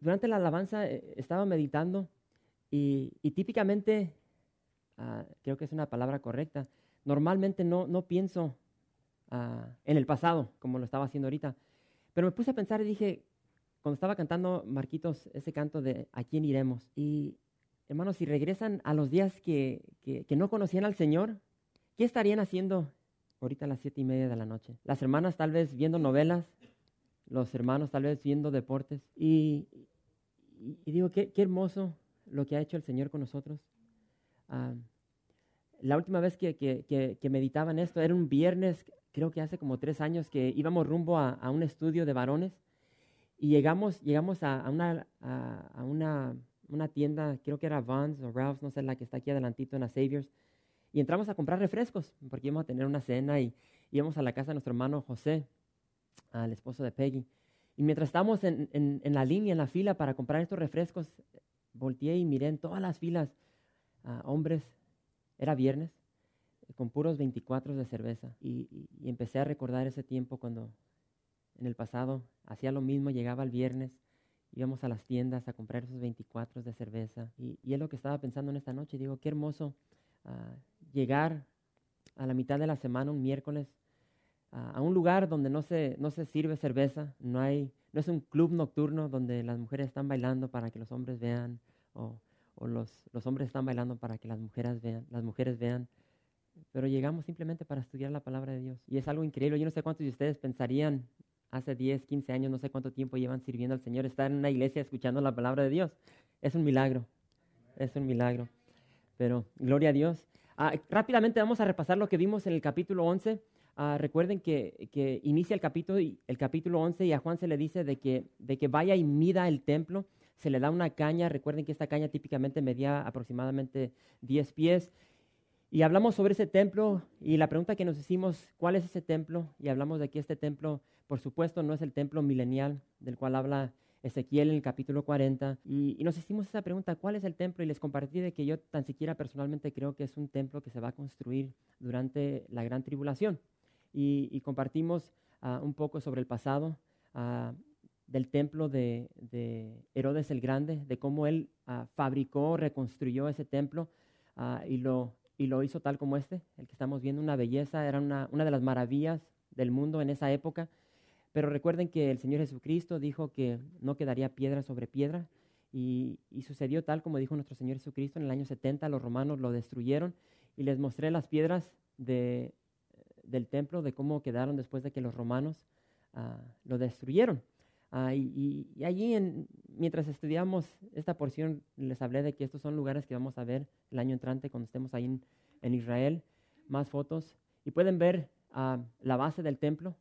durante la alabanza eh, estaba meditando y, típicamente, ah, creo que es una palabra correcta, normalmente no, no pienso ah, en el pasado como lo estaba haciendo ahorita, pero me puse a pensar y dije, cuando estaba cantando Marquitos ese canto de ¿A quién iremos? Y hermanos, si regresan a los días que, que, no conocían al Señor, ¿qué estarían haciendo ahorita a las siete y media de la noche? Las hermanas tal vez viendo novelas, los hermanos tal vez viendo deportes. Y, y, digo, qué, qué, hermoso lo que ha hecho el Señor con nosotros. Ah, la última vez que, que, que, meditaba en esto era un viernes, creo que hace como tres años, que íbamos rumbo a, a un estudio de varones y llegamos, llegamos a, a una, a, una, una, tienda, creo que era Vans o Ralph's, no sé, la que está aquí adelantito en la Saviors, y entramos a comprar refrescos porque íbamos a tener una cena y íbamos a la casa de nuestro hermano José, al esposo de Peggy. Y mientras estábamos en, en, la línea, en la fila para comprar estos refrescos, volteé y miré en todas las filas a hombres, era viernes, con puros 24 de cerveza. Y, empecé a recordar ese tiempo cuando en el pasado hacía lo mismo, llegaba el viernes, íbamos a las tiendas a comprar esos 24 de cerveza. Y, es lo que estaba pensando en esta noche. Digo, qué hermoso ah, llegar a la mitad de la semana, un miércoles, a un lugar donde no se, no se sirve cerveza, no hay no es un club nocturno donde las mujeres están bailando para que los hombres vean o, los, los, hombres están bailando para que las mujeres vean, las mujeres vean. Pero llegamos simplemente para estudiar la palabra de Dios. Y es algo increíble. Yo no sé cuántos de ustedes pensarían hace 10, 15 años, no sé cuánto tiempo llevan sirviendo al Señor, estar en una iglesia escuchando la palabra de Dios. Es un milagro. Es un milagro. Pero gloria a Dios. Ah, rápidamente vamos a repasar lo que vimos en el capítulo 11. Ah, recuerden que, inicia el capítulo, el capítulo 11 y a Juan se le dice de que, de que vaya y mida el templo. Se le da una caña. Recuerden que esta caña típicamente medía aproximadamente 10 pies. Y hablamos sobre ese templo y la pregunta que nos hicimos, ¿cuál es ese templo? Y hablamos de que este templo, por supuesto, no es el templo milenial del cual habla Ezequiel en el capítulo 40. Y, y, nos hicimos esa pregunta, ¿cuál es el templo? Y les compartí de que yo tan siquiera personalmente creo que es un templo que se va a construir durante la gran tribulación y, compartimos ah, un poco sobre el pasado ah, del templo de, Herodes el Grande, de cómo él ah, fabricó, reconstruyó ese templo y, lo, y lo hizo tal como este, el que estamos viendo, una belleza, era una, una de las maravillas del mundo en esa época. Pero recuerden que el Señor Jesucristo dijo que no quedaría piedra sobre piedra, y, sucedió tal como dijo nuestro Señor Jesucristo. En el año 70 los romanos lo destruyeron y les mostré las piedras de, del templo, de cómo quedaron después de que los romanos ah, lo destruyeron. Ah, y, allí, en, mientras estudiamos esta porción, les hablé de que estos son lugares que vamos a ver el año entrante cuando estemos ahí en, Israel. Más fotos. Y pueden ver ah, la base del templo.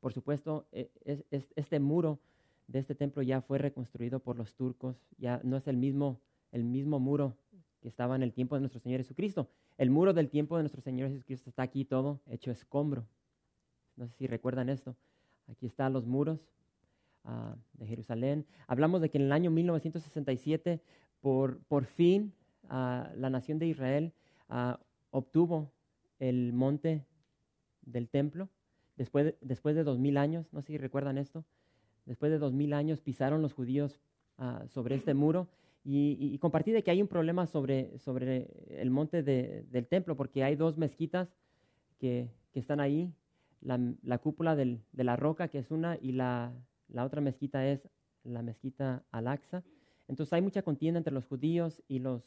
por supuesto, e, este muro de este templo ya fue reconstruido por los turcos. Ya no es el mismo, el mismo muro que estaba en el tiempo de nuestro Señor Jesucristo. El muro del tiempo de nuestro Señor Jesucristo está aquí todo hecho escombro. No sé si recuerdan esto. Aquí están los muros ah, de Jerusalén. Hablamos de que en el año 1967, por, por fin, ah, la nación de Israel ah, obtuvo el monte del templo. Después de, después de dos mil años, no sé si recuerdan esto, después de dos mil años pisaron los judíos sobre este muro y, compartí de que hay un problema sobre, sobre el monte del templo, porque hay dos mezquitas que, que están ahí, la, la cúpula del, de la roca, que es una, y la, la otra mezquita es la mezquita Al-Aqsa. Entonces hay mucha contienda entre los judíos y los,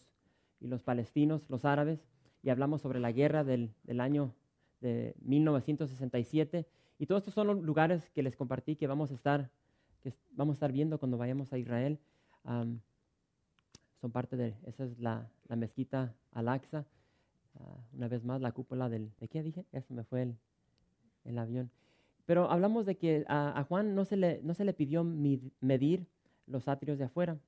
y los palestinos, los árabes, y hablamos sobre la guerra del, del año de 1967. Y todos estos son los lugares que les compartí que vamos a estar, que vamos a estar viendo cuando vayamos a Israel son parte de, esa es la, la mezquita Al-Aqsa. Ah, una vez más, la cúpula del, ¿de qué dije? Eso me fue el, el avión. Pero hablamos de que a, Juan no se le, no se le pidió medir los atrios de afuera.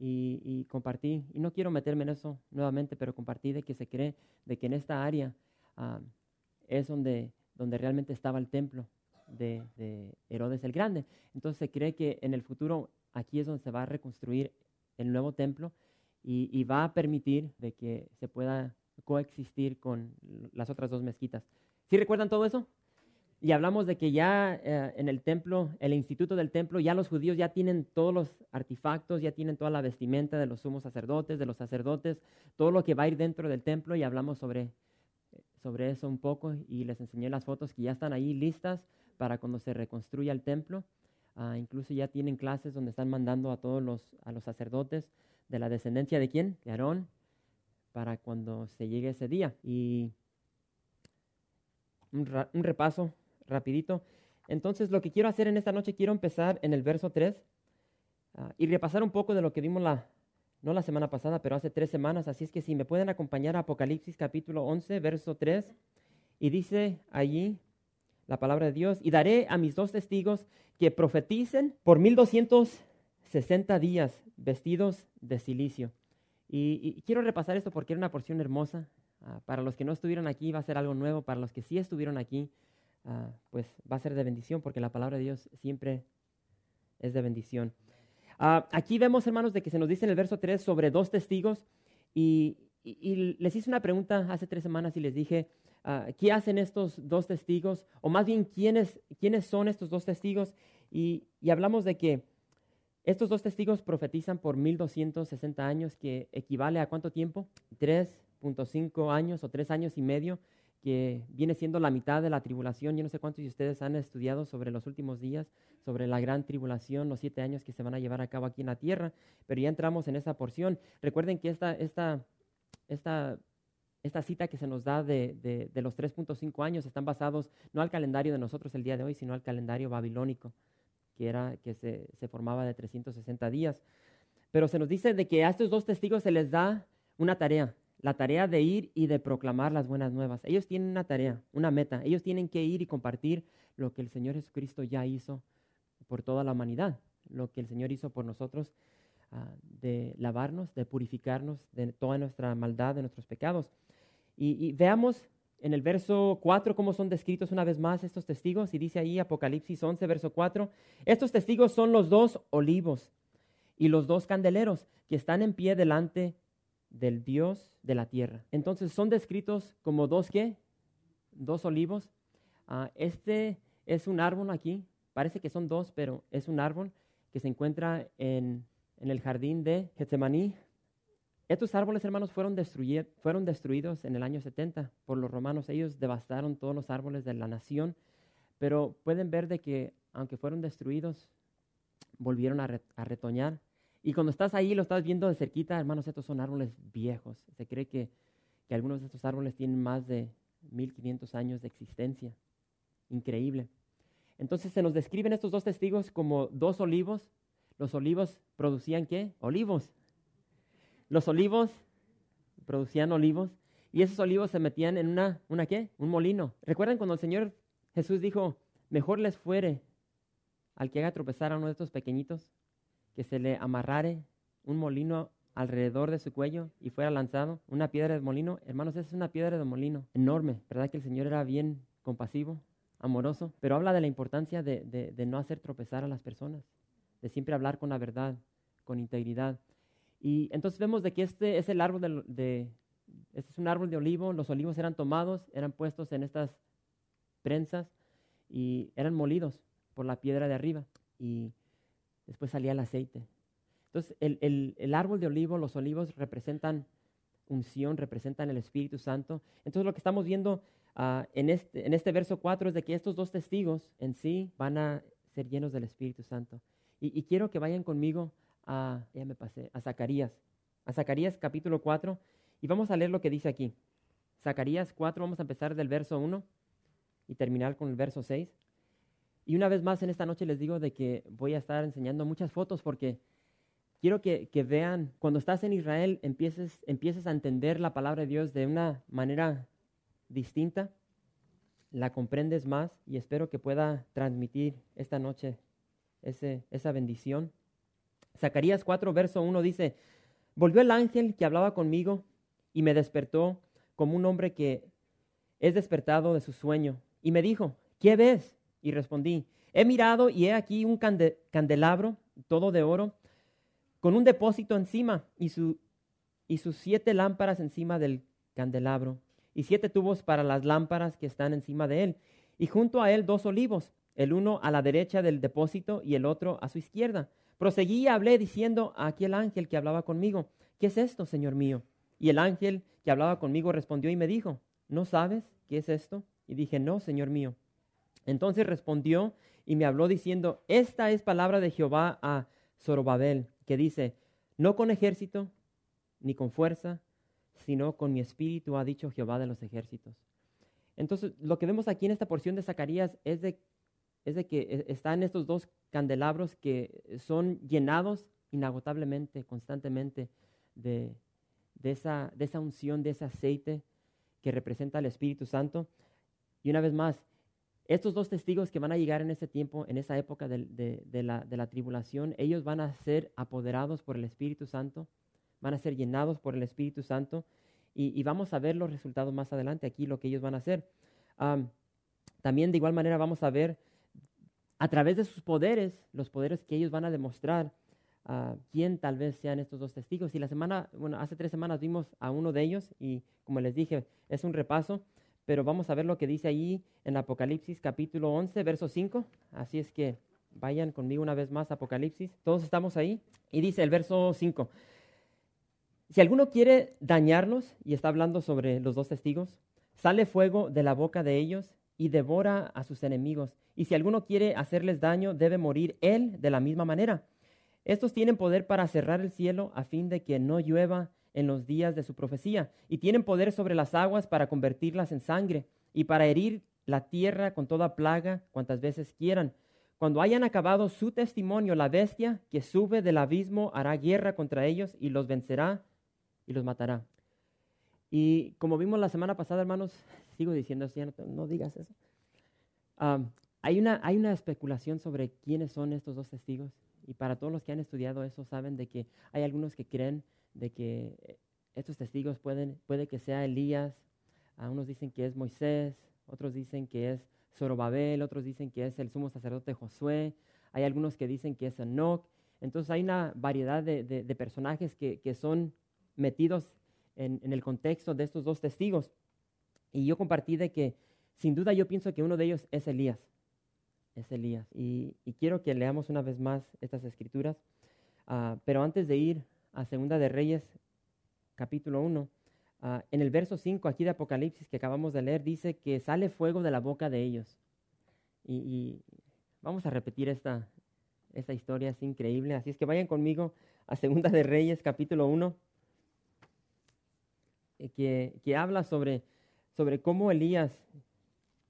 Y, compartí, y no quiero meterme en eso nuevamente, pero compartí de que se cree de que en esta área ah, es donde, donde realmente estaba el templo de, Herodes el Grande. Entonces se cree que en el futuro aquí es donde se va a reconstruir el nuevo templo y, va a permitir de que se pueda coexistir con las otras dos mezquitas. ¿Sí recuerdan todo eso? Y hablamos de que ya eh, en el templo, el instituto del templo, ya los judíos ya tienen todos los artefactos, ya tienen toda la vestimenta de los sumos sacerdotes, de los sacerdotes, todo lo que va a ir dentro del templo y hablamos sobre, sobre eso un poco y les enseñé las fotos que ya están ahí listas para cuando se reconstruya el templo. Ah, incluso ya tienen clases donde están mandando a todos los, a los sacerdotes de la descendencia de quién? De Aarón, para cuando se llegue ese día. Y un, repaso rapidito. Entonces, lo que quiero hacer en esta noche, quiero empezar en el verso 3 ah, y repasar un poco de lo que vimos la, no la semana pasada, pero hace tres semanas. Así es que si me pueden acompañar a Apocalipsis capítulo 11, verso 3, y dice allí la palabra de Dios, y daré a mis dos testigos que profeticen por 1260 días vestidos de silicio. Y, quiero repasar esto porque era una porción hermosa. Ah, para los que no estuvieron aquí va a ser algo nuevo, para los que sí estuvieron aquí Ah, pues va a ser de bendición porque la palabra de Dios siempre es de bendición. Ah, aquí vemos, hermanos, de que se nos dice en el verso 3 sobre dos testigos y, les hice una pregunta hace tres semanas y les dije, ah, ¿qué hacen estos dos testigos? O más bien, ¿quiénes, quiénes son estos dos testigos? Y, y hablamos de que estos dos testigos profetizan por 1260 años, que equivale a cuánto tiempo? 3.5 años o tres años y medio que viene siendo la mitad de la tribulación. Yo no sé cuántos de ustedes han estudiado sobre los últimos días, sobre la gran tribulación, los siete años que se van a llevar a cabo aquí en la tierra, pero ya entramos en esa porción. Recuerden que esta, esta, esta, esta cita que se nos da de, de, los 3.5 años están basados no al calendario de nosotros el día de hoy, sino al calendario babilónico, que, era, que se, se formaba de 360 días. Pero se nos dice de que a estos dos testigos se les da una tarea la tarea de ir y de proclamar las buenas nuevas. Ellos tienen una tarea, una meta. Ellos tienen que ir y compartir lo que el Señor Jesucristo ya hizo por toda la humanidad, lo que el Señor hizo por nosotros, ah, de lavarnos, de purificarnos de toda nuestra maldad, de nuestros pecados. Y, veamos en el verso 4 cómo son descritos una vez más estos testigos. Y dice ahí Apocalipsis 11, verso 4, estos testigos son los dos olivos y los dos candeleros que están en pie delante del Dios de la tierra. Entonces son descritos como dos qué? Dos olivos. Ah, este es un árbol aquí, parece que son dos, pero es un árbol que se encuentra en, el jardín de Getsemaní. Estos árboles, hermanos, fueron, fueron destruidos en el año 70 por los romanos. Ellos devastaron todos los árboles de la nación, pero pueden ver de que aunque fueron destruidos, volvieron a retoñar y cuando estás ahí, lo estás viendo de cerquita, hermanos, estos son árboles viejos. Se cree que, que algunos de estos árboles tienen más de 1500 años de existencia. Increíble. Entonces se nos describen estos dos testigos como dos olivos. Los olivos producían qué? Olivos. Los olivos producían olivos y esos olivos se metían en una, ¿una qué? Un molino. ¿Recuerdan cuando el Señor Jesús dijo, mejor les fuere al que haga tropezar a uno de estos pequeñitos que se le amarrare un molino alrededor de su cuello y fuera lanzado una piedra de molino. Hermanos, esa es una piedra de molino enorme, ¿verdad? Que el Señor era bien compasivo, amoroso, pero habla de la importancia de, no hacer tropezar a las personas, de siempre hablar con la verdad, con integridad. Y entonces vemos de que este es el árbol de, de este es un árbol de olivo, los olivos eran tomados, eran puestos en estas prensas y eran molidos por la piedra de arriba. Y después salía el aceite. Entonces, el, árbol de olivo, los olivos representan unción, representan el Espíritu Santo. Entonces, lo que estamos viendo ah, en, este, en este verso 4 es de que estos dos testigos en sí van a ser llenos del Espíritu Santo. Y, quiero que vayan conmigo a, ya me pasé, a Zacarías, a Zacarías capítulo 4, y vamos a leer lo que dice aquí. Zacarías 4, vamos a empezar del verso 1 y terminar con el verso 6. Y una vez más en esta noche les digo de que voy a estar enseñando muchas fotos porque quiero que, vean, cuando estás en Israel empieces, empieces a entender la palabra de Dios de una manera distinta, la comprendes más y espero que pueda transmitir esta noche ese, esa bendición. Zacarías 4, verso 1 dice, volvió el ángel que hablaba conmigo y me despertó como un hombre que es despertado de su sueño. Y me dijo, ¿qué ves? Y respondí, he mirado y he aquí un candelabro, todo de oro, con un depósito encima y, su, y sus siete lámparas encima del candelabro, y siete tubos para las lámparas que están encima de él, y junto a él dos olivos, el uno a la derecha del depósito y el otro a su izquierda. Proseguí y hablé diciendo a aquel ángel que hablaba conmigo, ¿qué es esto, Señor mío? Y el ángel que hablaba conmigo respondió y me dijo, ¿no sabes qué es esto? Y dije, no, Señor mío. Entonces respondió y me habló diciendo, esta es palabra de Jehová a Zorobabel, que dice, no con ejército ni con fuerza, sino con mi espíritu, ha dicho Jehová de los ejércitos. Entonces, lo que vemos aquí en esta porción de Zacarías es de, es de que e, están estos dos candelabros que son llenados inagotablemente, constantemente, de, de, esa, de esa unción, de ese aceite que representa al Espíritu Santo. Y una vez más, estos dos testigos que van a llegar en ese tiempo, en esa época de, la, de, la, tribulación, ellos van a ser apoderados por el Espíritu Santo, van a ser llenados por el Espíritu Santo y, vamos a ver los resultados más adelante aquí, lo que ellos van a hacer. también de igual manera vamos a ver a través de sus poderes, los poderes que ellos van a demostrar, uh, quién tal vez sean estos dos testigos. Y la semana, bueno, hace tres semanas vimos a uno de ellos y como les dije, es un repaso pero vamos a ver lo que dice allí en Apocalipsis capítulo 11, verso 5. Así es que vayan conmigo una vez más Apocalipsis. Todos estamos ahí. Y dice el verso 5. Si alguno quiere dañarnos, y está hablando sobre los dos testigos, sale fuego de la boca de ellos y devora a sus enemigos. Y si alguno quiere hacerles daño, debe morir él de la misma manera. Estos tienen poder para cerrar el cielo a fin de que no llueva en los días de su profecía, y tienen poder sobre las aguas para convertirlas en sangre, y para herir la tierra con toda plaga cuantas veces quieran. Cuando hayan acabado su testimonio, la bestia que sube del abismo hará guerra contra ellos y los vencerá y los matará. Y como vimos la semana pasada, hermanos, sigo diciendo así, no, digas eso. hay, una, hay una especulación sobre quiénes son estos dos testigos. Y para todos los que han estudiado eso, saben de que hay algunos que creen de que eh, estos testigos pueden, puede que sea Elías, a unos dicen que es Moisés, otros dicen que es Zorobabel, otros dicen que es el sumo sacerdote Josué, hay algunos que dicen que es Enoch. Entonces hay una variedad de, personajes que, son metidos en, el contexto de estos dos testigos. Y yo compartí de que sin duda yo pienso que uno de ellos es Elías. Es Elías. Y, quiero que leamos una vez más estas escrituras. Ah, pero antes de ir a Segunda de Reyes, capítulo 1, ah, en el verso 5 aquí de Apocalipsis que acabamos de leer, dice que sale fuego de la boca de ellos. Y, vamos a repetir esta, esta historia, es increíble. Así es que vayan conmigo a Segunda de Reyes, capítulo 1, eh, que, que habla sobre, sobre cómo Elías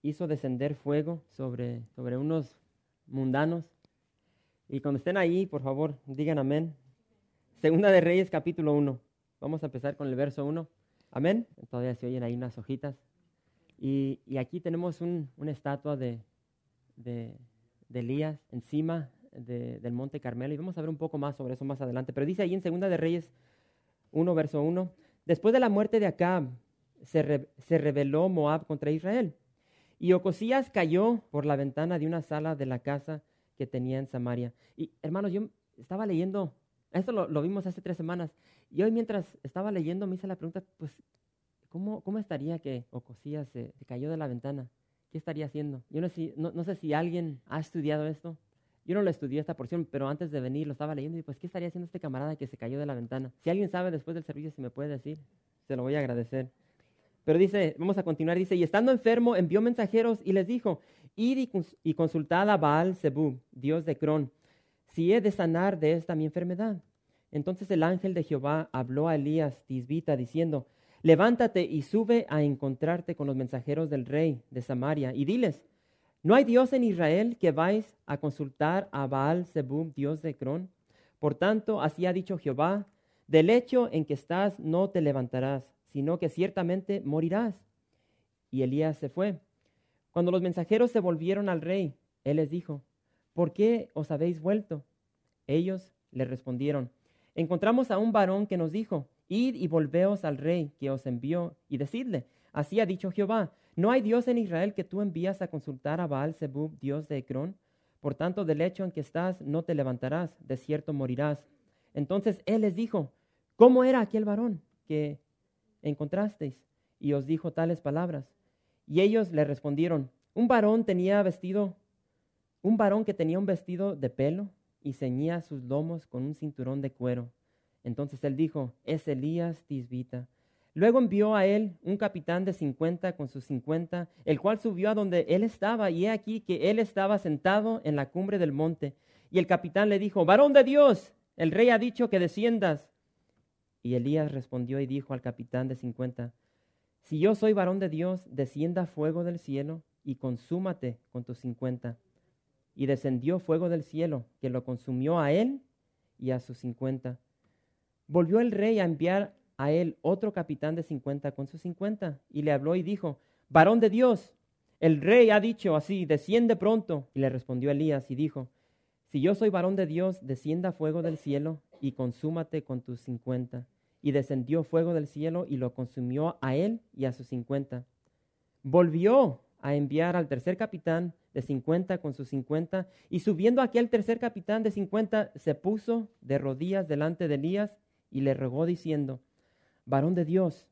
hizo descender fuego sobre, sobre unos mundanos. Y cuando estén ahí, por favor, digan amén. Segunda de Reyes, capítulo 1. Vamos a empezar con el verso 1. Amén. Todavía se oyen ahí unas hojitas. Y, aquí tenemos una estatua de, de, Elías encima del monte Carmelo. Y vamos a ver un poco más sobre eso más adelante. Pero dice ahí en Segunda de Reyes 1, verso 1. Después de la muerte de Acab, se, se rebeló Moab contra Israel. Y Ocosías cayó por la ventana de una sala de la casa que tenía en Samaria. Y hermanos, yo estaba leyendo esto lo, vimos hace tres semanas. Y hoy mientras estaba leyendo me hice la pregunta, pues, ¿cómo, cómo estaría que Ocosías se, cayó de la ventana? ¿Qué estaría haciendo? Yo no no, sé si alguien ha estudiado esto. Yo no lo estudié esta porción, pero antes de venir lo estaba leyendo y pues, ¿qué estaría haciendo este camarada que se cayó de la ventana? Si alguien sabe después del servicio, si me puede decir, se lo voy a agradecer. Pero dice, vamos a continuar, dice, y estando enfermo envió mensajeros y les dijo, id y consultad a Baal Zebub, dios de Cron, si he de sanar de esta mi enfermedad. Entonces el ángel de Jehová habló a Elías Tisbita diciendo, levántate y sube a encontrarte con los mensajeros del rey de Samaria y diles, ¿no hay Dios en Israel que vais a consultar a Baal Zebub, Dios de Cron? Por tanto, así ha dicho Jehová, del hecho en que estás no te levantarás, sino que ciertamente morirás. Y Elías se fue. Cuando los mensajeros se volvieron al rey, él les dijo, ¿por qué os habéis vuelto? Ellos le respondieron, encontramos a un varón que nos dijo, id y volveos al rey que os envió y decidle, así ha dicho Jehová, ¿no hay Dios en Israel que tú envías a consultar a Baal Zebub, Dios de Ecrón? Por tanto, del hecho en que estás, no te levantarás, de cierto morirás. Entonces él les dijo, ¿cómo era aquel varón que encontrasteis? Y os dijo tales palabras. Y ellos le respondieron, un varón tenía vestido, un varón que tenía un vestido de pelo y ceñía sus lomos con un cinturón de cuero. Entonces él dijo, es Elías Tisbita. Luego envió a él un capitán de cincuenta con sus cincuenta, el cual subió a donde él estaba, y he aquí que él estaba sentado en la cumbre del monte. Y el capitán le dijo, varón de Dios, el rey ha dicho que desciendas. Y Elías respondió y dijo al capitán de cincuenta, si yo soy varón de Dios, descienda fuego del cielo y consúmate con tus cincuenta. Y descendió fuego del cielo, que lo consumió a él y a sus cincuenta. Volvió el rey a enviar a él otro capitán de cincuenta con sus cincuenta, y le habló y dijo, varón de Dios, el rey ha dicho así, desciende pronto. Y le respondió Elías y dijo, si yo soy varón de Dios, descienda fuego del cielo y consúmate con tus cincuenta. Y descendió fuego del cielo y lo consumió a él y a sus cincuenta. Volvió a enviar al tercer capitán de cincuenta con sus cincuenta, y subiendo aquel tercer capitán de cincuenta, se puso de rodillas delante de Elías y le rogó diciendo, varón de Dios,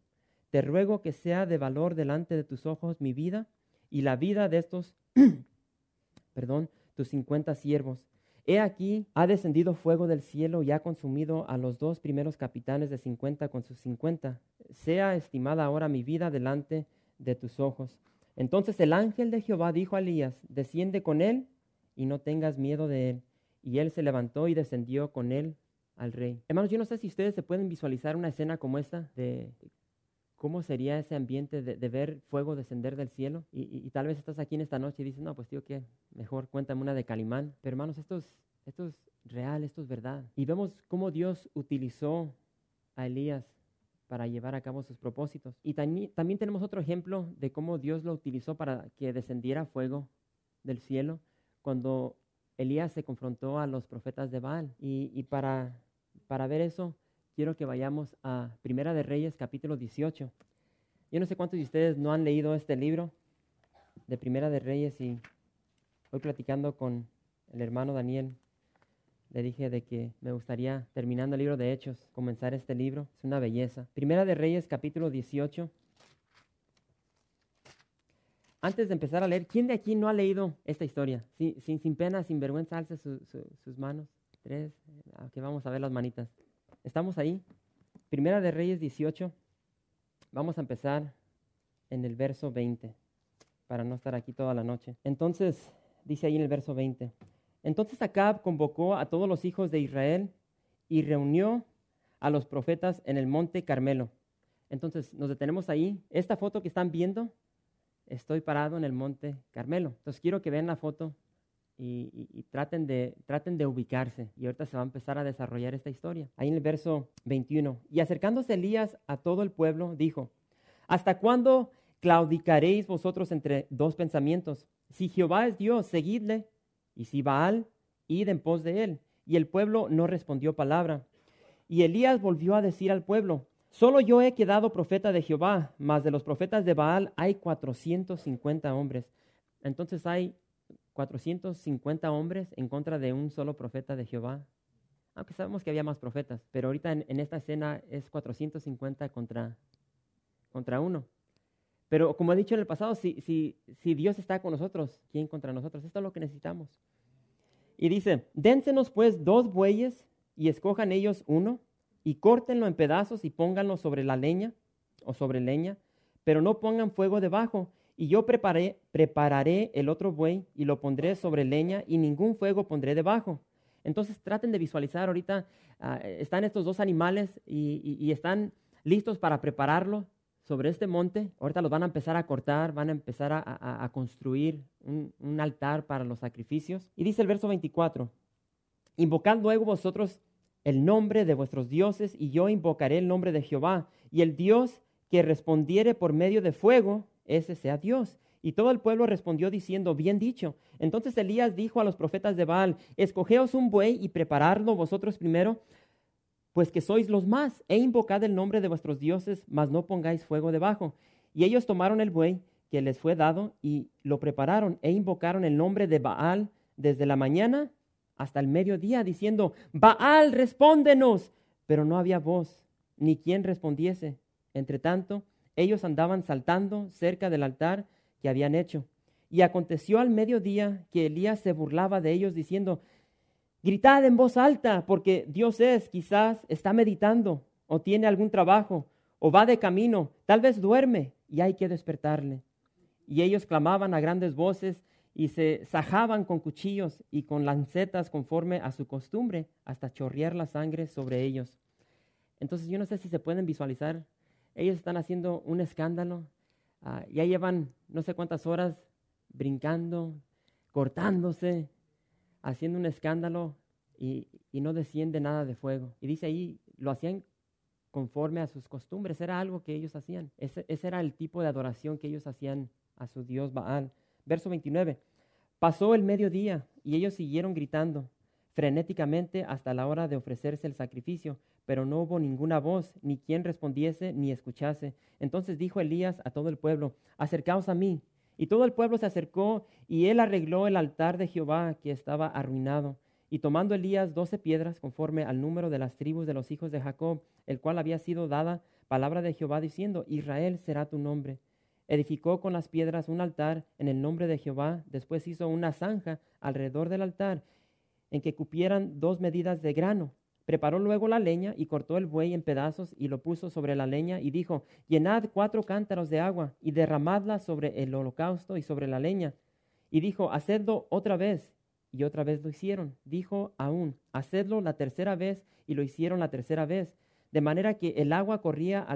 te ruego que sea de valor delante de tus ojos mi vida y la vida de estos, perdón, tus cincuenta siervos. He aquí, ha descendido fuego del cielo y ha consumido a los dos primeros capitanes de cincuenta con sus cincuenta. Sea estimada ahora mi vida delante de tus ojos. Entonces el ángel de Jehová dijo a Elías, desciende con él y no tengas miedo de él. Y él se levantó y descendió con él al rey. Hermanos, yo no sé si ustedes se pueden visualizar una escena como esta de cómo sería ese ambiente de, ver fuego descender del cielo. Y, tal vez estás aquí en esta noche y dices, no, pues tío, ¿qué? Mejor cuéntame una de Calimán. Pero hermanos, esto es, esto es real, esto es verdad. Y vemos cómo Dios utilizó a Elías para llevar a cabo sus propósitos. Y también tenemos otro ejemplo de cómo Dios lo utilizó para que descendiera fuego del cielo cuando Elías se confrontó a los profetas de Baal. Y, para, para ver eso, quiero que vayamos a Primera de Reyes, capítulo 18. Yo no sé cuántos de ustedes no han leído este libro de Primera de Reyes y voy platicando con el hermano Daniel. Le dije de que me gustaría, terminando el libro de Hechos, comenzar este libro. Es una belleza. Primera de Reyes, capítulo 18. Antes de empezar a leer, ¿quién de aquí no ha leído esta historia? Sin, sin, pena, sin vergüenza, alce sus manos. Tres. Aquí vamos a ver las manitas. ¿Estamos ahí? Primera de Reyes 18. Vamos a empezar en el verso 20, para no estar aquí toda la noche. Entonces, dice ahí en el verso 20. Entonces Acab convocó a todos los hijos de Israel y reunió a los profetas en el monte Carmelo. Entonces, nos detenemos ahí. Esta foto que están viendo estoy parado en el monte Carmelo. Entonces quiero que vean la foto y, traten, de, traten de ubicarse. Y ahorita se va a empezar a desarrollar esta historia. Ahí en el verso 21. Y acercándose Elías a todo el pueblo, dijo, ¿hasta cuándo claudicaréis vosotros entre dos pensamientos? Si Jehová es Dios, seguidle, y si Baal, id en pos de él. Y el pueblo no respondió palabra. Y Elías volvió a decir al pueblo, Solo yo he quedado profeta de Jehová, mas de los profetas de Baal hay 450 hombres. Entonces hay 450 hombres en contra de un solo profeta de Jehová. Aunque sabemos que había más profetas, pero ahorita en, esta escena es 450 contra, contra uno. Pero como he dicho en el pasado, si, si, si Dios está con nosotros, ¿quién contra nosotros? Esto es lo que necesitamos. Y dice, dénsenos pues dos bueyes y escojan ellos uno y córtenlo en pedazos y pónganlo sobre la leña o sobre leña, pero no pongan fuego debajo. Y yo prepararé el otro buey y lo pondré sobre leña y ningún fuego pondré debajo. Entonces traten de visualizar ahorita, ah, están estos dos animales y, están listos para prepararlo sobre este monte. Ahorita los van a empezar a cortar, van a empezar a, construir un, un altar para los sacrificios. Y dice el verso 24, invocad luego vosotros el nombre de vuestros dioses y yo invocaré el nombre de Jehová. Y el Dios que respondiere por medio de fuego, ese sea Dios. Y todo el pueblo respondió diciendo, bien dicho. Entonces Elías dijo a los profetas de Baal, escogeos un buey y preparadlo vosotros primero, pues que sois los más, e invocad el nombre de vuestros dioses, mas no pongáis fuego debajo. Y ellos tomaron el buey que les fue dado y lo prepararon e invocaron el nombre de Baal desde la mañana hasta el mediodía, diciendo, Baal, respóndenos. Pero no había voz, ni quien respondiese. Entre tanto, ellos andaban saltando cerca del altar que habían hecho. Y aconteció al mediodía que Elías se burlaba de ellos, diciendo, Gritad en voz alta, porque Dios es, quizás está meditando, o tiene algún trabajo, o va de camino, tal vez duerme, y hay que despertarle. Y ellos clamaban a grandes voces y se sajaban con cuchillos y con lancetas conforme a su costumbre, hasta chorrear la sangre sobre ellos. Entonces yo no sé si se pueden visualizar, ellos están haciendo un escándalo, ah, ya llevan no sé cuántas horas brincando, cortándose, haciendo un escándalo y, no desciende nada de fuego. Y dice ahí, lo hacían conforme a sus costumbres, era algo que ellos hacían. Ese, ese, era el tipo de adoración que ellos hacían a su Dios Baal. Verso 29. Pasó el mediodía y ellos siguieron gritando frenéticamente hasta la hora de ofrecerse el sacrificio, pero no hubo ninguna voz, ni quien respondiese ni escuchase. Entonces dijo Elías a todo el pueblo, acercaos a mí. Y todo el pueblo se acercó y él arregló el altar de Jehová que estaba arruinado. Y tomando Elías doce piedras conforme al número de las tribus de los hijos de Jacob, el cual había sido dada palabra de Jehová diciendo, Israel será tu nombre. Edificó con las piedras un altar en el nombre de Jehová, después hizo una zanja alrededor del altar en que cupieran dos medidas de grano. Preparó luego la leña y cortó el buey en pedazos y lo puso sobre la leña y dijo, llenad cuatro cántaros de agua y derramadla sobre el holocausto y sobre la leña. Y dijo, hacedlo otra vez. Y otra vez lo hicieron. Dijo aún, hacedlo la tercera vez y lo hicieron la tercera vez. De manera que el agua corría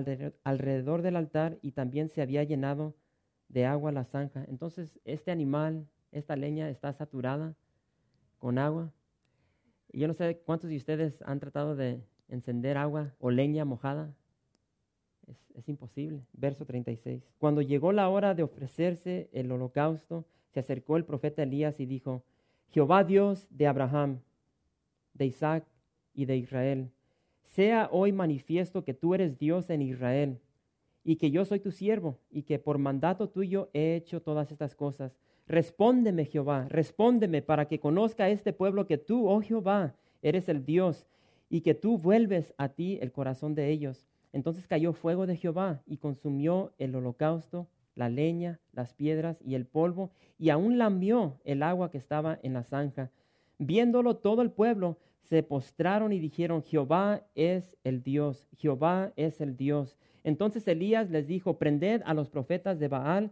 alrededor del altar y también se había llenado de agua la zanja. Entonces este animal, esta leña está saturada con agua yo no sé cuántos de ustedes han tratado de encender agua o leña mojada. Es, imposible. Verso 36. Cuando llegó la hora de ofrecerse el holocausto, se acercó el profeta Elías y dijo, Jehová Dios de Abraham, de Isaac y de Israel, sea hoy manifiesto que tú eres Dios en Israel y que yo soy tu siervo y que por mandato tuyo he hecho todas estas cosas. Respóndeme, Jehová, respóndeme para que conozca este pueblo que tú, oh Jehová, eres el Dios y que tú vuelves a ti el corazón de ellos. Entonces cayó fuego de Jehová y consumió el holocausto, la leña, las piedras y el polvo, y aún lamió el agua que estaba en la zanja. Viéndolo todo el pueblo, se postraron y dijeron, Jehová es el Dios, Jehová es el Dios. Entonces Elías les dijo, prended a los profetas de Baal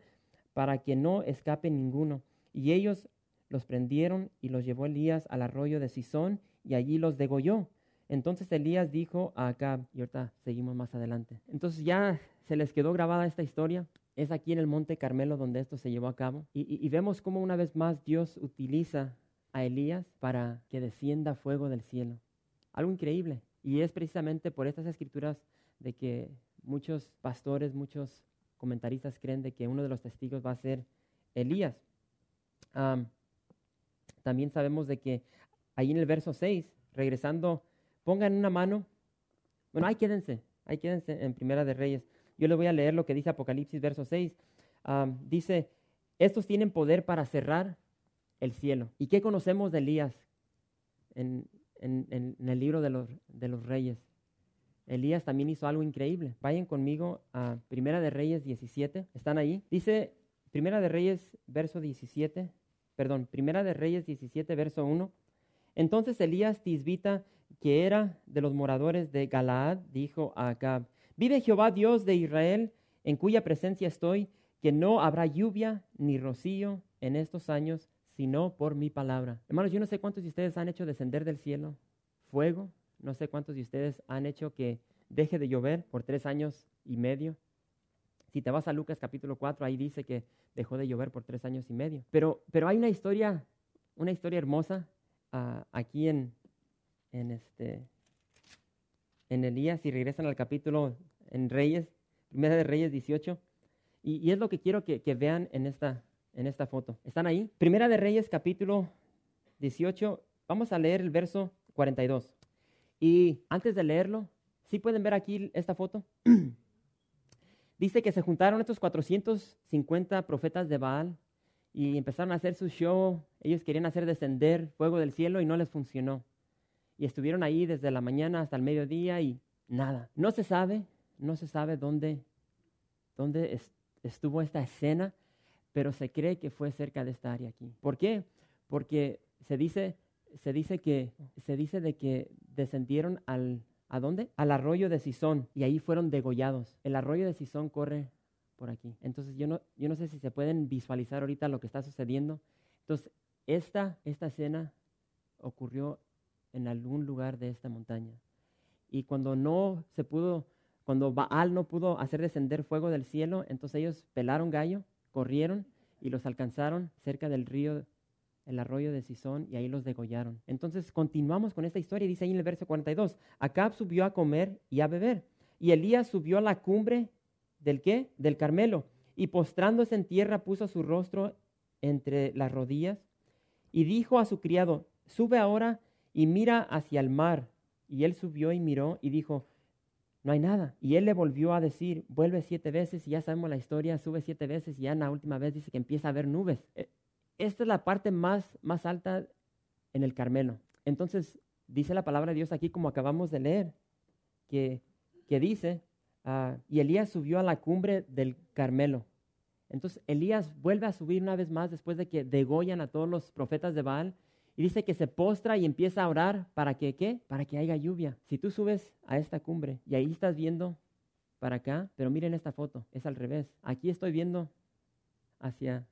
para que no escape ninguno. Y ellos los prendieron y los llevó Elías al arroyo de Sison y allí los degolló. Entonces Elías dijo a Acab, y ahorita seguimos más adelante. Entonces ya se les quedó grabada esta historia. Es aquí en el Monte Carmelo donde esto se llevó a cabo. Y, vemos cómo una vez más Dios utiliza a Elías para que descienda fuego del cielo. Algo increíble. Y es precisamente por estas escrituras de que muchos pastores, muchos comentaristas creen de que uno de los testigos va a ser Elías. también sabemos de que ahí en el verso 6, regresando, pongan una mano. Bueno, ahí quédense, ahí quédense en Primera de Reyes. Yo le voy a leer lo que dice Apocalipsis, verso 6. dice, estos tienen poder para cerrar el cielo. ¿Y qué conocemos de Elías en, en el libro de los, de los reyes? Elías también hizo algo increíble. Vayan conmigo a Primera de Reyes 17. ¿Están ahí? Dice Primera de Reyes, verso 17. Perdón, Primera de Reyes 17, verso 1. Entonces Elías Tisbita, que era de los moradores de Galaad, dijo a Acab, Vive Jehová Dios de Israel, en cuya presencia estoy, que no habrá lluvia ni rocío en estos años, sino por mi palabra. Hermanos, yo no sé cuántos de ustedes han hecho descender del cielo fuego no sé cuántos de ustedes han hecho que deje de llover por tres años y medio. Si te vas a Lucas capítulo 4, ahí dice que dejó de llover por tres años y medio. Pero, pero hay una historia, una historia hermosa ah, aquí en, en, este, en Elías, si regresan al capítulo en Reyes, Primera de Reyes 18. Y, y es lo que quiero que, que vean en esta, en esta foto. ¿Están ahí? Primera de Reyes, capítulo 18. Vamos a leer el verso 42. Y antes de leerlo, ¿sí pueden ver aquí esta foto? Dice que se juntaron estos 450 profetas de Baal y empezaron a hacer su show. Ellos querían hacer descender fuego del cielo y no les funcionó. Y estuvieron ahí desde la mañana hasta el mediodía y nada. No se sabe, no se sabe dónde, dónde estuvo esta escena, pero se cree que fue cerca de esta área aquí. ¿Por qué? Porque se dice, se dice que se dice de que descendieron al ¿a dónde? Al arroyo de Sison y ahí fueron degollados. El arroyo de Sison corre por aquí. Entonces yo no, yo no sé si se pueden visualizar ahorita lo que está sucediendo. Entonces, esta, esta escena ocurrió en algún lugar de esta montaña. Y cuando no se pudo, cuando Baal no pudo hacer descender fuego del cielo, entonces ellos pelaron gallo, corrieron y los alcanzaron cerca del río, el arroyo de Sison, y ahí los degollaron. Entonces continuamos con esta historia dice ahí en el verso 42, Acab subió a comer y a beber, y Elías subió a la cumbre ¿Del qué? Del Carmelo. Y postrándose en tierra puso su rostro entre las rodillas y dijo a su criado, sube ahora y mira hacia el mar. Y él subió y miró y dijo, no hay nada. Y él le volvió a decir, vuelve siete veces y ya sabemos la historia, sube siete veces y ya en la última vez dice que empieza a haber nubes. Esta es la parte más, más alta en el Carmelo. Entonces, dice la palabra de Dios aquí como acabamos de leer, que, que dice Ah, y Elías subió a la cumbre del Carmelo. Entonces Elías vuelve a subir una vez más después de que degollan a todos los profetas de Baal y dice que se postra y empieza a orar para que qué? Para que haya lluvia. Si tú subes a esta cumbre y ahí estás viendo para acá, pero miren esta foto, es al revés. Aquí estoy viendo hacia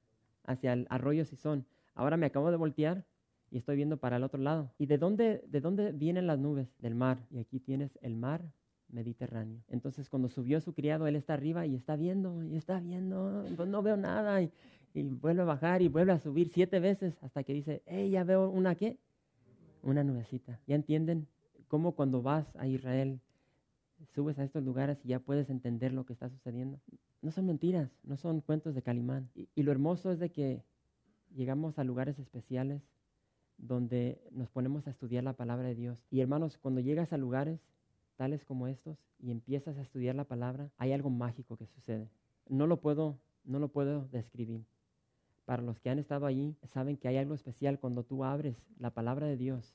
hacia el arroyo Sison. Ahora me acabo de voltear y estoy viendo para el otro lado. ¿Y de dónde de dónde vienen las nubes? Del mar. Y aquí tienes el mar Mediterráneo. Entonces cuando subió su criado, él está arriba y está viendo, y está viendo, pues no veo nada, y, vuelve a bajar y vuelve a subir siete veces hasta que dice, hey, ya veo una qué? Una nubecita. ¿Ya entienden cómo cuando vas a Israel subes a estos lugares y ya puedes entender lo que está sucediendo? No son mentiras, no son cuentos de Calimán. Y, y lo hermoso es de que llegamos a lugares especiales donde nos ponemos a estudiar la palabra de Dios. Y hermanos, cuando llegas a lugares tales como estos y empiezas a estudiar la palabra, hay algo mágico que sucede. No lo puedo, no lo puedo describir. Para los que han estado allí, saben que hay algo especial cuando tú abres la palabra de Dios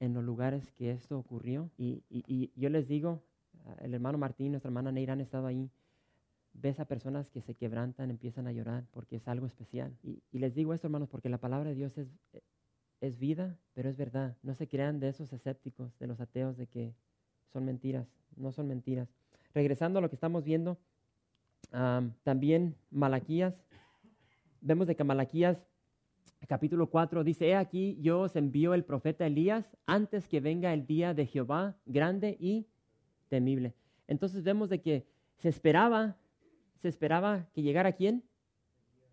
en los lugares que esto ocurrió. Y, yo les digo, el hermano Martín, nuestra hermana Neira han estado ahí. Ves a personas que se quebrantan, empiezan a llorar porque es algo especial. Y, les digo esto, hermanos, porque la palabra de Dios es, es vida, pero es verdad. No se crean de esos escépticos, de los ateos, de que son mentiras, no son mentiras. Regresando a lo que estamos viendo, también Malaquías, vemos de que Malaquías capítulo 4 dice, he aquí yo os envío el profeta Elías antes que venga el día de Jehová grande y temible. Entonces vemos de que se esperaba, se esperaba que llegara quién?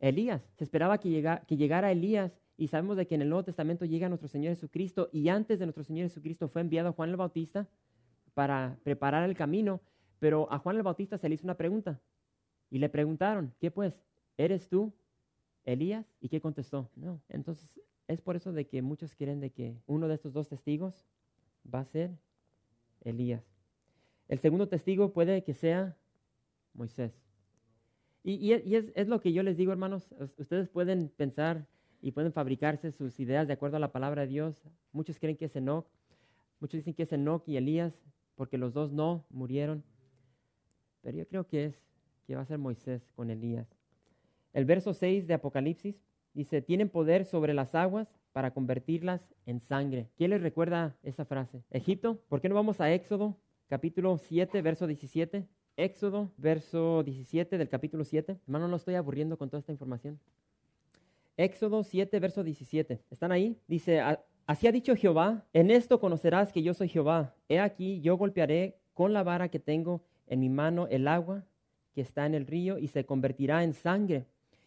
Elías. Se esperaba que, llegara, Elías y sabemos de que en el Nuevo Testamento llega nuestro Señor Jesucristo y antes de nuestro Señor Jesucristo fue enviado Juan el Bautista para preparar el camino, pero a Juan el Bautista se le hizo una pregunta y le preguntaron, ¿qué pues? ¿Eres tú Elías? ¿Y qué contestó? No. Entonces es por eso de que muchos quieren de que uno de estos dos testigos va a ser Elías. El segundo testigo puede que sea Moisés. Y, es, es, lo que yo les digo, hermanos, ustedes pueden pensar y pueden fabricarse sus ideas de acuerdo a la palabra de Dios. Muchos creen que es Enoch, muchos dicen que es Enoch y Elías, porque los dos no murieron. Pero yo creo que es que va a ser Moisés con Elías. El verso 6 de Apocalipsis dice, tienen poder sobre las aguas para convertirlas en sangre. ¿Quién les recuerda esa frase? Egipto. ¿Por qué no vamos a Éxodo, capítulo 7, verso 17? Éxodo, verso 17 del capítulo 7. Hermano, no estoy aburriendo con toda esta información. Éxodo 7, verso 17. ¿Están ahí? Dice, Así ha dicho Jehová, en esto conocerás que yo soy Jehová. He aquí, yo golpearé con la vara que tengo en mi mano el agua que está en el río y se convertirá en sangre.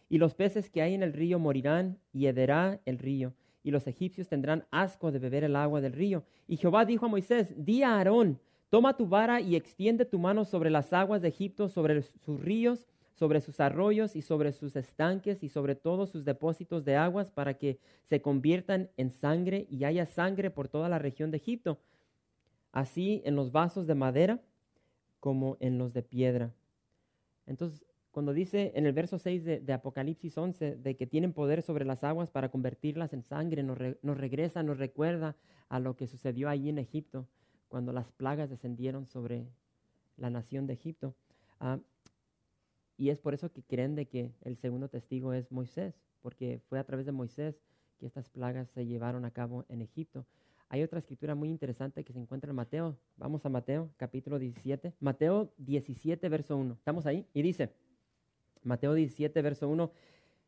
Y los peces que hay en el río morirán y hederá el río. Y los egipcios tendrán asco de beber el agua del río. Y Jehová dijo a Moisés, di a Aarón, toma tu vara y extiende tu mano sobre las aguas de Egipto, sobre sus ríos, sobre sus arroyos y sobre sus estanques y sobre todos sus depósitos de aguas para que se conviertan en sangre y haya sangre por toda la región de Egipto, así en los vasos de madera como en los de piedra. Entonces, cuando dice en el verso 6 de, Apocalipsis 11 de que tienen poder sobre las aguas para convertirlas en sangre, nos, nos, regresa, nos recuerda a lo que sucedió allí en Egipto, cuando las plagas descendieron sobre la nación de Egipto. Ah, y es por eso que creen de que el segundo testigo es Moisés, porque fue a través de Moisés que estas plagas se llevaron a cabo en Egipto. Hay otra escritura muy interesante que se encuentra en Mateo. Vamos a Mateo, capítulo 17. Mateo 17, verso 1. ¿Estamos ahí? Y dice, Mateo 17, verso 1.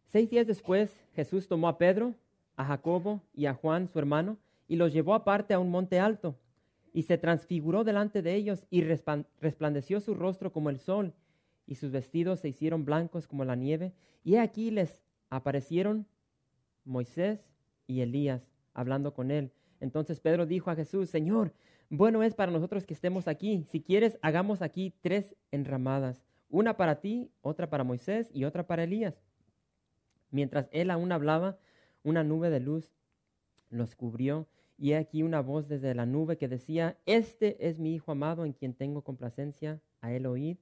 Seis días después, Jesús tomó a Pedro, a Jacobo y a Juan, su hermano, y los llevó aparte a un monte alto, y se transfiguró delante de ellos, y resplandeció su rostro como el sol, y sus vestidos se hicieron blancos como la nieve, y aquí les aparecieron Moisés y Elías hablando con él. Entonces Pedro dijo a Jesús, Señor, bueno es para nosotros que estemos aquí. Si quieres, hagamos aquí tres enramadas una para ti, otra para Moisés y otra para Elías. Mientras él aún hablaba, una nube de luz los cubrió y aquí una voz desde la nube que decía, Este es mi Hijo amado en quien tengo complacencia, a él oíd.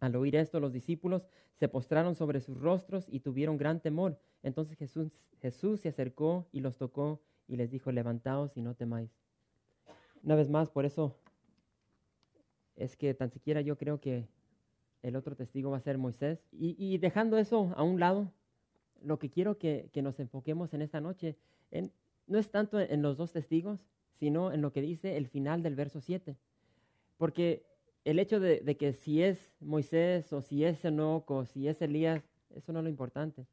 Al oír esto, los discípulos se postraron sobre sus rostros y tuvieron gran temor. Entonces Jesús, Jesús se acercó y los tocó y les dijo, levantaos y no temáis. Una vez más, por eso es que tan siquiera yo creo que el otro testigo va a ser Moisés. Y, dejando eso a un lado, lo que quiero que, nos enfoquemos en esta noche no es tanto en los dos testigos, sino en lo que dice el final del verso 7. Porque el hecho de, que si es Moisés o si es Enoch o si es Elías, eso no es lo importante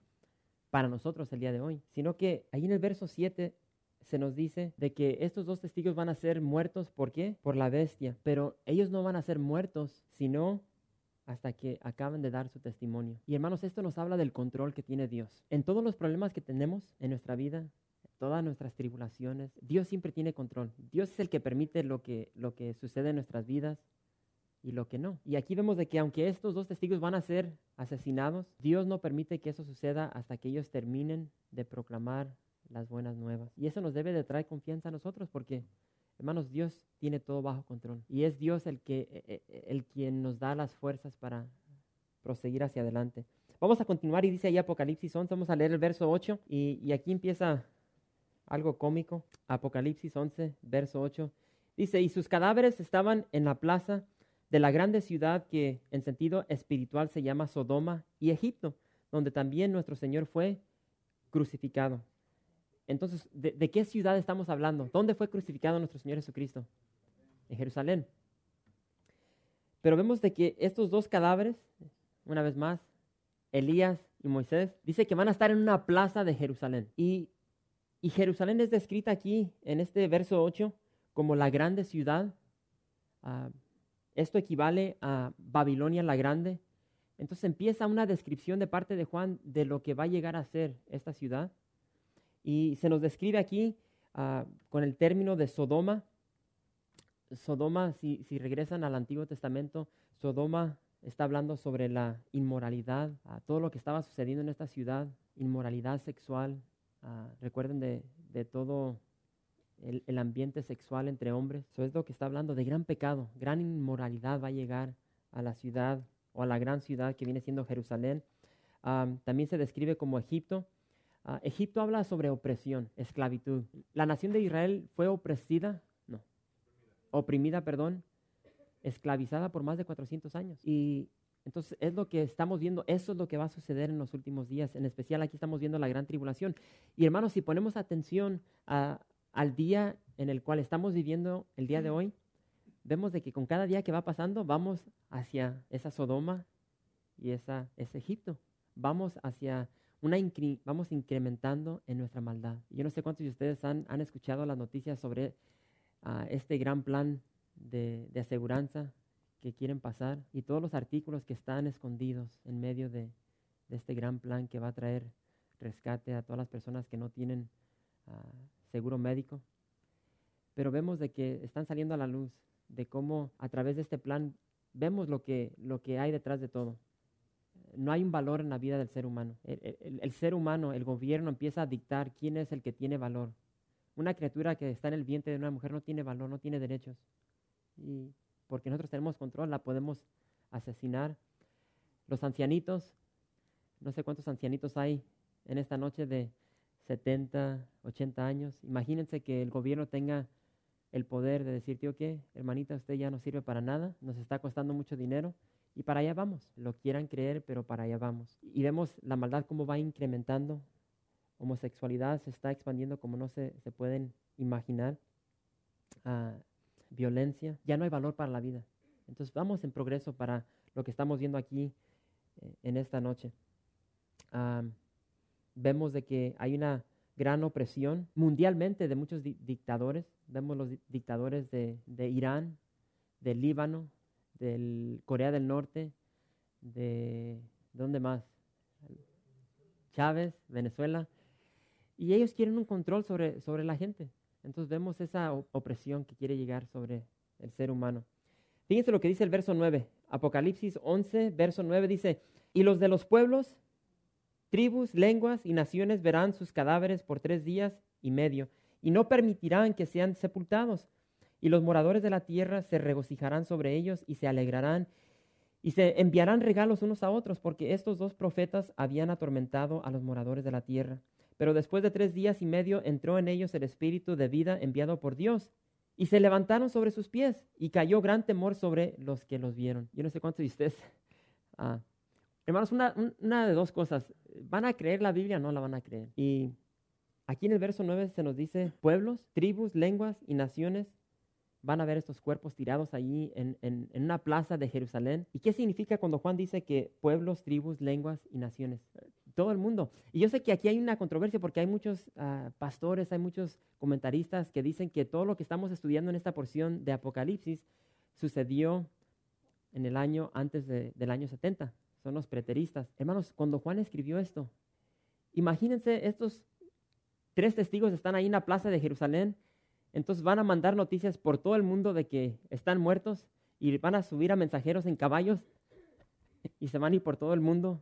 para nosotros el día de hoy, sino que ahí en el verso 7 se nos dice de que estos dos testigos van a ser muertos, ¿por qué? Por la bestia, pero ellos no van a ser muertos, sino hasta que acaben de dar su testimonio. Y hermanos, esto nos habla del control que tiene Dios. En todos los problemas que tenemos en nuestra vida, todas nuestras tribulaciones, Dios siempre tiene control. Dios es el que permite lo que, lo que sucede en nuestras vidas y lo que no. Y aquí vemos de que aunque estos dos testigos van a ser asesinados, Dios no permite que eso suceda hasta que ellos terminen de proclamar las buenas nuevas. Y eso nos debe de traer confianza a nosotros porque Hermanos, Dios tiene todo bajo control y es Dios el, que, e, e, el quien nos da las fuerzas para proseguir hacia adelante. Vamos a continuar y dice ahí Apocalipsis 11, vamos a leer el verso 8 y, y aquí empieza algo cómico. Apocalipsis 11, verso 8. Dice, y sus cadáveres estaban en la plaza de la grande ciudad que en sentido espiritual se llama Sodoma y Egipto, donde también nuestro Señor fue crucificado. Entonces, ¿de, qué ciudad estamos hablando? ¿Dónde fue crucificado nuestro Señor Jesucristo? En Jerusalén. Pero vemos de que estos dos cadáveres, una vez más, Elías y Moisés, dice que van a estar en una plaza de Jerusalén. Y, Jerusalén es descrita aquí en este verso 8 como la grande ciudad. Ah, esto equivale a Babilonia la grande. Entonces empieza una descripción de parte de Juan de lo que va a llegar a ser esta ciudad. Y se nos describe aquí ah, con el término de Sodoma. Sodoma, si, regresan al Antiguo Testamento, Sodoma está hablando sobre la inmoralidad, ah, todo lo que estaba sucediendo en esta ciudad, inmoralidad sexual. Ah, recuerden de, de todo el, el, ambiente sexual entre hombres. Eso es lo que está hablando de gran pecado, gran inmoralidad va a llegar a la ciudad o a la gran ciudad que viene siendo Jerusalén. también se describe como Egipto. Ah, Egipto habla sobre opresión, esclavitud. La nación de Israel fue opresida, no, oprimida, perdón, esclavizada por más de 400 años. Y entonces es lo que estamos viendo, eso es lo que va a suceder en los últimos días. En especial aquí estamos viendo la gran tribulación. Y hermanos, si ponemos atención al día en el cual estamos viviendo el día de hoy, vemos de que con cada día que va pasando vamos hacia esa Sodoma y esa, ese Egipto. Vamos hacia vamos incrementando en nuestra maldad. Yo no sé cuántos de ustedes han, han escuchado las noticias sobre ah, este gran plan de, de aseguranza quieren pasar y todos los artículos que están escondidos en medio de, este gran plan que va a traer rescate a todas las personas que no tienen ah, seguro médico. Pero vemos de que están saliendo a la luz de cómo a través de este plan vemos lo que, lo que hay detrás de todo. no hay un valor en la vida del ser humano. El, ser humano, el gobierno empieza a dictar quién es el que tiene valor. Una criatura que está en el vientre de una mujer no tiene valor, no tiene derechos. Y porque nosotros tenemos control, la podemos asesinar. Los ancianitos, no sé cuántos ancianitos hay en esta noche de 70, 80 años. Imagínense que el gobierno tenga el poder de decir, tío, ¿qué? Hermanita, usted ya no sirve para nada, nos está costando mucho dinero y para allá vamos. Lo quieran creer, pero para allá vamos. Y vemos la maldad cómo va incrementando. Homosexualidad se está expandiendo como no se, se pueden imaginar. Ah, violencia. Ya no hay valor para la vida. Entonces vamos en progreso para lo que estamos viendo aquí eh, en esta noche. Vemos de que hay una gran opresión mundialmente de muchos dictadores. Vemos los dictadores de, de Irán, del Líbano, de Corea del Norte, de ¿dónde más? Chávez, Venezuela. Y ellos quieren un control sobre, sobre la gente. Entonces vemos esa opresión que quiere llegar sobre el ser humano. Fíjense lo que dice el verso 9. Apocalipsis 11, verso 9 dice, y los de los pueblos Tribus, lenguas y naciones verán sus cadáveres por tres días y medio, y no permitirán que sean sepultados. Y los moradores de la tierra se regocijarán sobre ellos y se alegrarán, y se enviarán regalos unos a otros, porque estos dos profetas habían atormentado a los moradores de la tierra. Pero después de tres días y medio entró en ellos el espíritu de vida enviado por Dios, y se levantaron sobre sus pies, y cayó gran temor sobre los que los vieron. Yo no sé cuántos de ustedes ah, Hermanos, una, una, de dos cosas. ¿Van a creer la Biblia no la van a creer? Y aquí en el verso 9 se nos dice, pueblos, tribus, lenguas y naciones van a ver estos cuerpos tirados allí en, en, una plaza de Jerusalén. ¿Y qué significa cuando Juan dice que pueblos, tribus, lenguas y naciones? Todo el mundo. Y yo sé que aquí hay una controversia porque hay muchos ah, pastores, hay muchos comentaristas que dicen que todo lo que estamos estudiando en esta porción de Apocalipsis sucedió en el año antes del año 70 son los preteristas. Hermanos, cuando Juan escribió esto, imagínense estos tres testigos están ahí en la plaza de Jerusalén, entonces van a mandar noticias por todo el mundo de que están muertos y van a subir a mensajeros en caballos y se van a ir por todo el mundo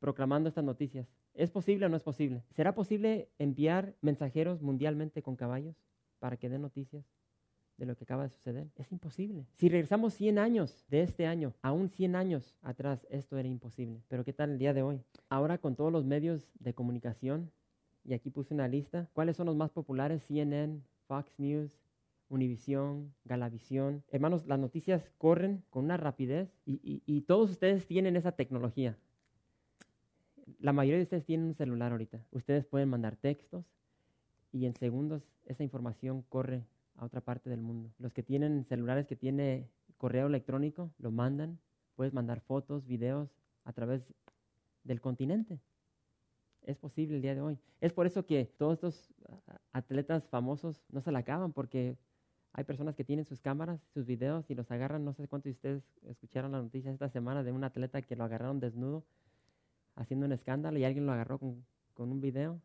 proclamando estas noticias. ¿Es posible o no es posible? ¿Será posible enviar mensajeros mundialmente con caballos para que den noticias? de lo que acaba de suceder. Es imposible. Si regresamos 100 años de este año, aún 100 años atrás, esto era imposible. Pero ¿qué tal el día de hoy? Ahora con todos los medios de comunicación, y aquí puse una lista, ¿cuáles son los más populares? CNN, Fox News, Univision, Galavisión. Hermanos, las noticias corren con una rapidez y, todos ustedes tienen esa tecnología. La mayoría de ustedes tienen un celular ahorita. Ustedes pueden mandar textos y en segundos esa información corre a otra parte del mundo. Los que tienen celulares que tiene correo electrónico, lo mandan. Puedes mandar fotos, videos a través del continente. Es posible el día de hoy. Es por eso que todos estos atletas famosos no se la acaban, porque hay personas que tienen sus cámaras, sus videos y los agarran. No sé cuántos de ustedes escucharon la noticia esta semana de un atleta que lo agarraron desnudo haciendo un escándalo y alguien lo agarró con, un video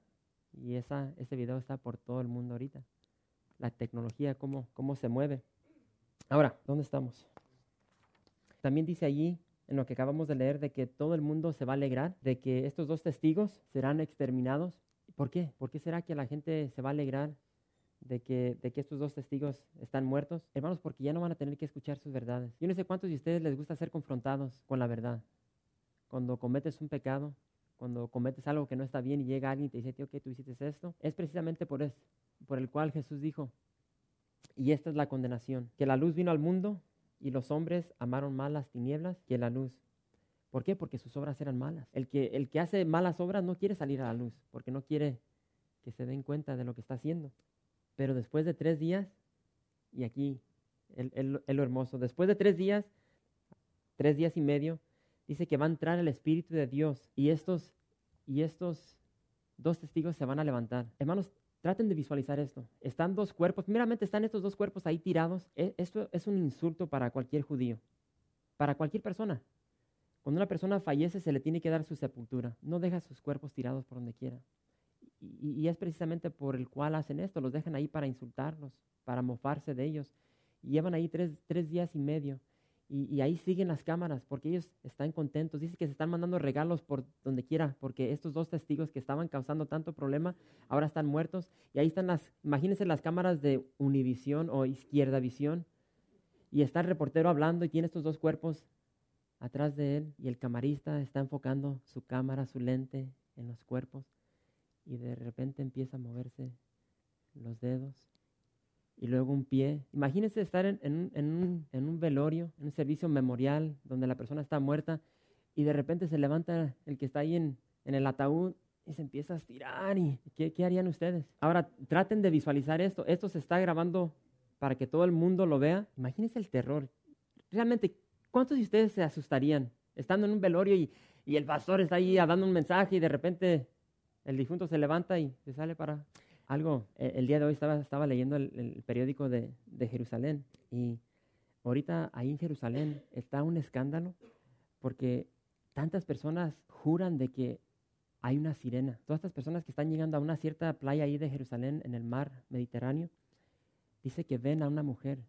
y esa, ese video está por todo el mundo ahorita la tecnología, cómo, cómo se mueve. Ahora, ¿dónde estamos? También dice allí, en lo que acabamos de leer, de que todo el mundo se va a alegrar, de que estos dos testigos serán exterminados. ¿Por qué? ¿Por qué será que la gente se va a alegrar de que, de que estos dos testigos están muertos? Hermanos, porque ya no van a tener que escuchar sus verdades. Yo no sé cuántos de ustedes les gusta ser confrontados con la verdad. Cuando cometes un pecado, cuando cometes algo que no está bien y llega alguien y te dice, tío, que tú hiciste esto, es precisamente por eso, por el cual Jesús dijo, y esta es la condenación, que la luz vino al mundo y los hombres amaron más las tinieblas que la luz. ¿Por qué? Porque sus obras eran malas. El que, el que hace malas obras no quiere salir a la luz, porque no quiere que se den cuenta de lo que está haciendo. Pero después de tres días, y aquí es lo hermoso, después de tres días, tres días y medio, dice que va a entrar el Espíritu de Dios y estos, y estos dos testigos se van a levantar. Hermanos, traten de visualizar esto. Están dos cuerpos, meramente están estos dos cuerpos ahí tirados. E, esto es un insulto para cualquier judío, para cualquier persona. Cuando una persona fallece se le tiene que dar su sepultura. No deja sus cuerpos tirados por donde quiera. Y, es precisamente por el cual hacen esto. Los dejan ahí para insultarlos, para mofarse de ellos. Y llevan ahí tres, tres días y medio. Y, ahí siguen las cámaras porque ellos están contentos. Dice que se están mandando regalos por donde quiera porque estos dos testigos que estaban causando tanto problema ahora están muertos. Y ahí están las, imagínense las cámaras de Univisión o Izquierda Visión. Y está el reportero hablando y tiene estos dos cuerpos atrás de él y el camarista está enfocando su cámara, su lente en los cuerpos y de repente empieza a moverse los dedos y luego un pie. Imagínense estar en, un, un, velorio, en un servicio memorial donde la persona está muerta y de repente se levanta el que está ahí en, el ataúd y se empieza a estirar. Y, ¿qué, ¿Qué harían ustedes? Ahora, traten de visualizar esto. Esto se está grabando para que todo el mundo lo vea. Imagínense el terror. Realmente, ¿cuántos de ustedes se asustarían estando en un velorio y, y el pastor está ahí dando un mensaje y de repente el difunto se levanta y se sale para algo. Eh, el día de hoy estaba, estaba leyendo el, periódico de, Jerusalén y ahorita ahí en Jerusalén está un escándalo porque tantas personas juran de que hay una sirena. Todas estas personas que están llegando a una cierta playa ahí de Jerusalén en el mar Mediterráneo, dice que ven a una mujer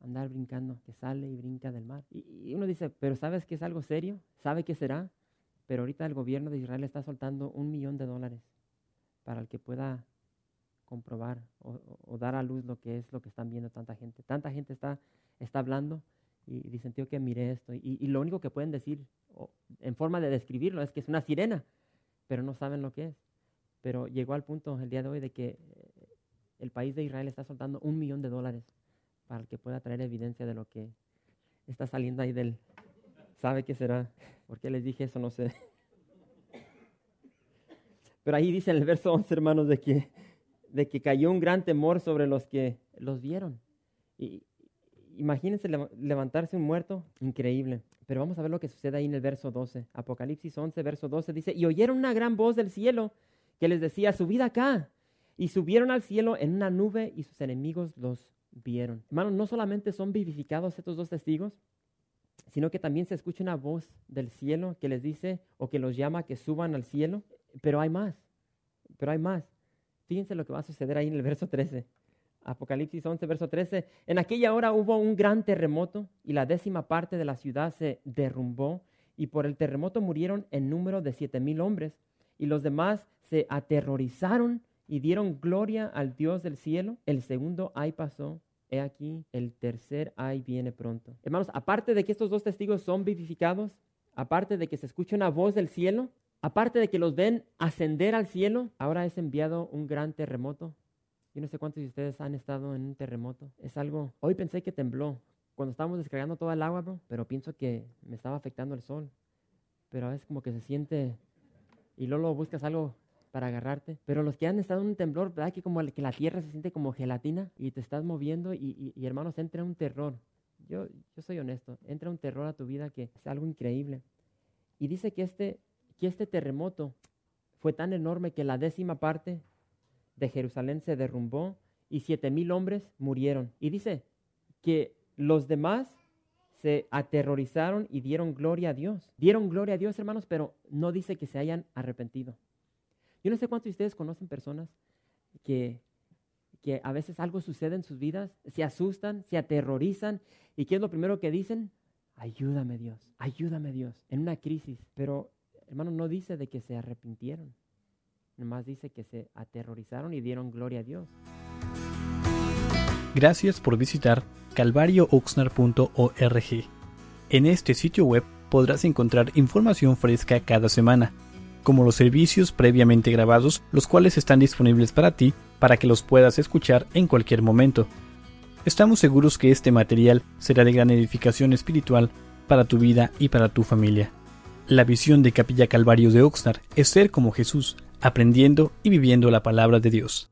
andar brincando, que sale y brinca del mar. Y, y uno dice, pero ¿sabes que es algo serio? ¿Sabe qué será? Pero ahorita el gobierno de Israel está soltando un millón de dólares para el que pueda comprobar o, dar a luz lo que es lo que están viendo tanta gente. Tanta gente está, está hablando y dicen, tío, que mire esto. Y, lo único que pueden decir en forma de describirlo es que es una sirena, pero no saben lo que es. Pero llegó al punto el día de hoy de que eh, el país de Israel está soltando un millón de dólares para que pueda traer evidencia de lo que está saliendo ahí del... ¿Sabe qué será? ¿Por qué les dije eso? No sé. Pero ahí dice en el verso 11, hermanos, de que de que cayó un gran temor sobre los que los vieron. Y, imagínense levantarse un muerto, increíble. Pero vamos a ver lo que sucede ahí en el verso 12. Apocalipsis 11, verso 12 dice, y oyeron una gran voz del cielo que les decía, subid acá. Y subieron al cielo en una nube y sus enemigos los vieron. Hermanos, no solamente son vivificados estos dos testigos, sino que también se escucha una voz del cielo que les dice o que los llama que suban al cielo. Pero hay más, pero hay más. Fíjense lo que va a suceder ahí en el verso 13. Apocalipsis 11, verso 13. En aquella hora hubo un gran terremoto y la décima parte de la ciudad se derrumbó y por el terremoto murieron en número de siete mil hombres y los demás se aterrorizaron y dieron gloria al Dios del cielo. El segundo ay pasó. He aquí, el tercer ay viene pronto. Hermanos, aparte de que estos dos testigos son vivificados, aparte de que se escucha una voz del cielo, aparte de que los ven ascender al cielo, ahora es enviado un gran terremoto. Yo no sé cuántos de ustedes han estado en un terremoto. Es algo, hoy pensé que tembló cuando estábamos descargando toda el agua, pero pienso que me estaba afectando el sol. Pero a veces como que se siente y luego buscas algo para agarrarte. Pero los que han estado en un temblor, ¿verdad? Que como que la tierra se siente como gelatina y te estás moviendo y, y hermanos, entra un terror. Yo, yo soy honesto, entra un terror a tu vida que es algo increíble. Y dice que este que este terremoto fue tan enorme que la décima parte de Jerusalén se derrumbó y siete mil hombres murieron. Y dice que los demás se aterrorizaron y dieron gloria a Dios. Dieron gloria a Dios, hermanos, pero no dice que se hayan arrepentido. Yo no sé cuántos de ustedes conocen personas que, que a veces algo sucede en sus vidas, se asustan, se aterrorizan, y ¿qué es lo primero que dicen? Ayúdame Dios, ayúdame Dios, en una crisis. Pero hermano, no dice de que se arrepintieron, nomás dice que se aterrorizaron y dieron gloria a Dios. Gracias por visitar calvariooxnar.org. En este sitio web podrás encontrar información fresca cada semana, como los servicios previamente grabados, los cuales están disponibles para ti para que los puedas escuchar en cualquier momento. Estamos seguros que este material será de gran edificación espiritual para tu vida y para tu familia. La visión de Capilla Calvario de Oxnard es ser como Jesús, aprendiendo y viviendo la palabra de Dios.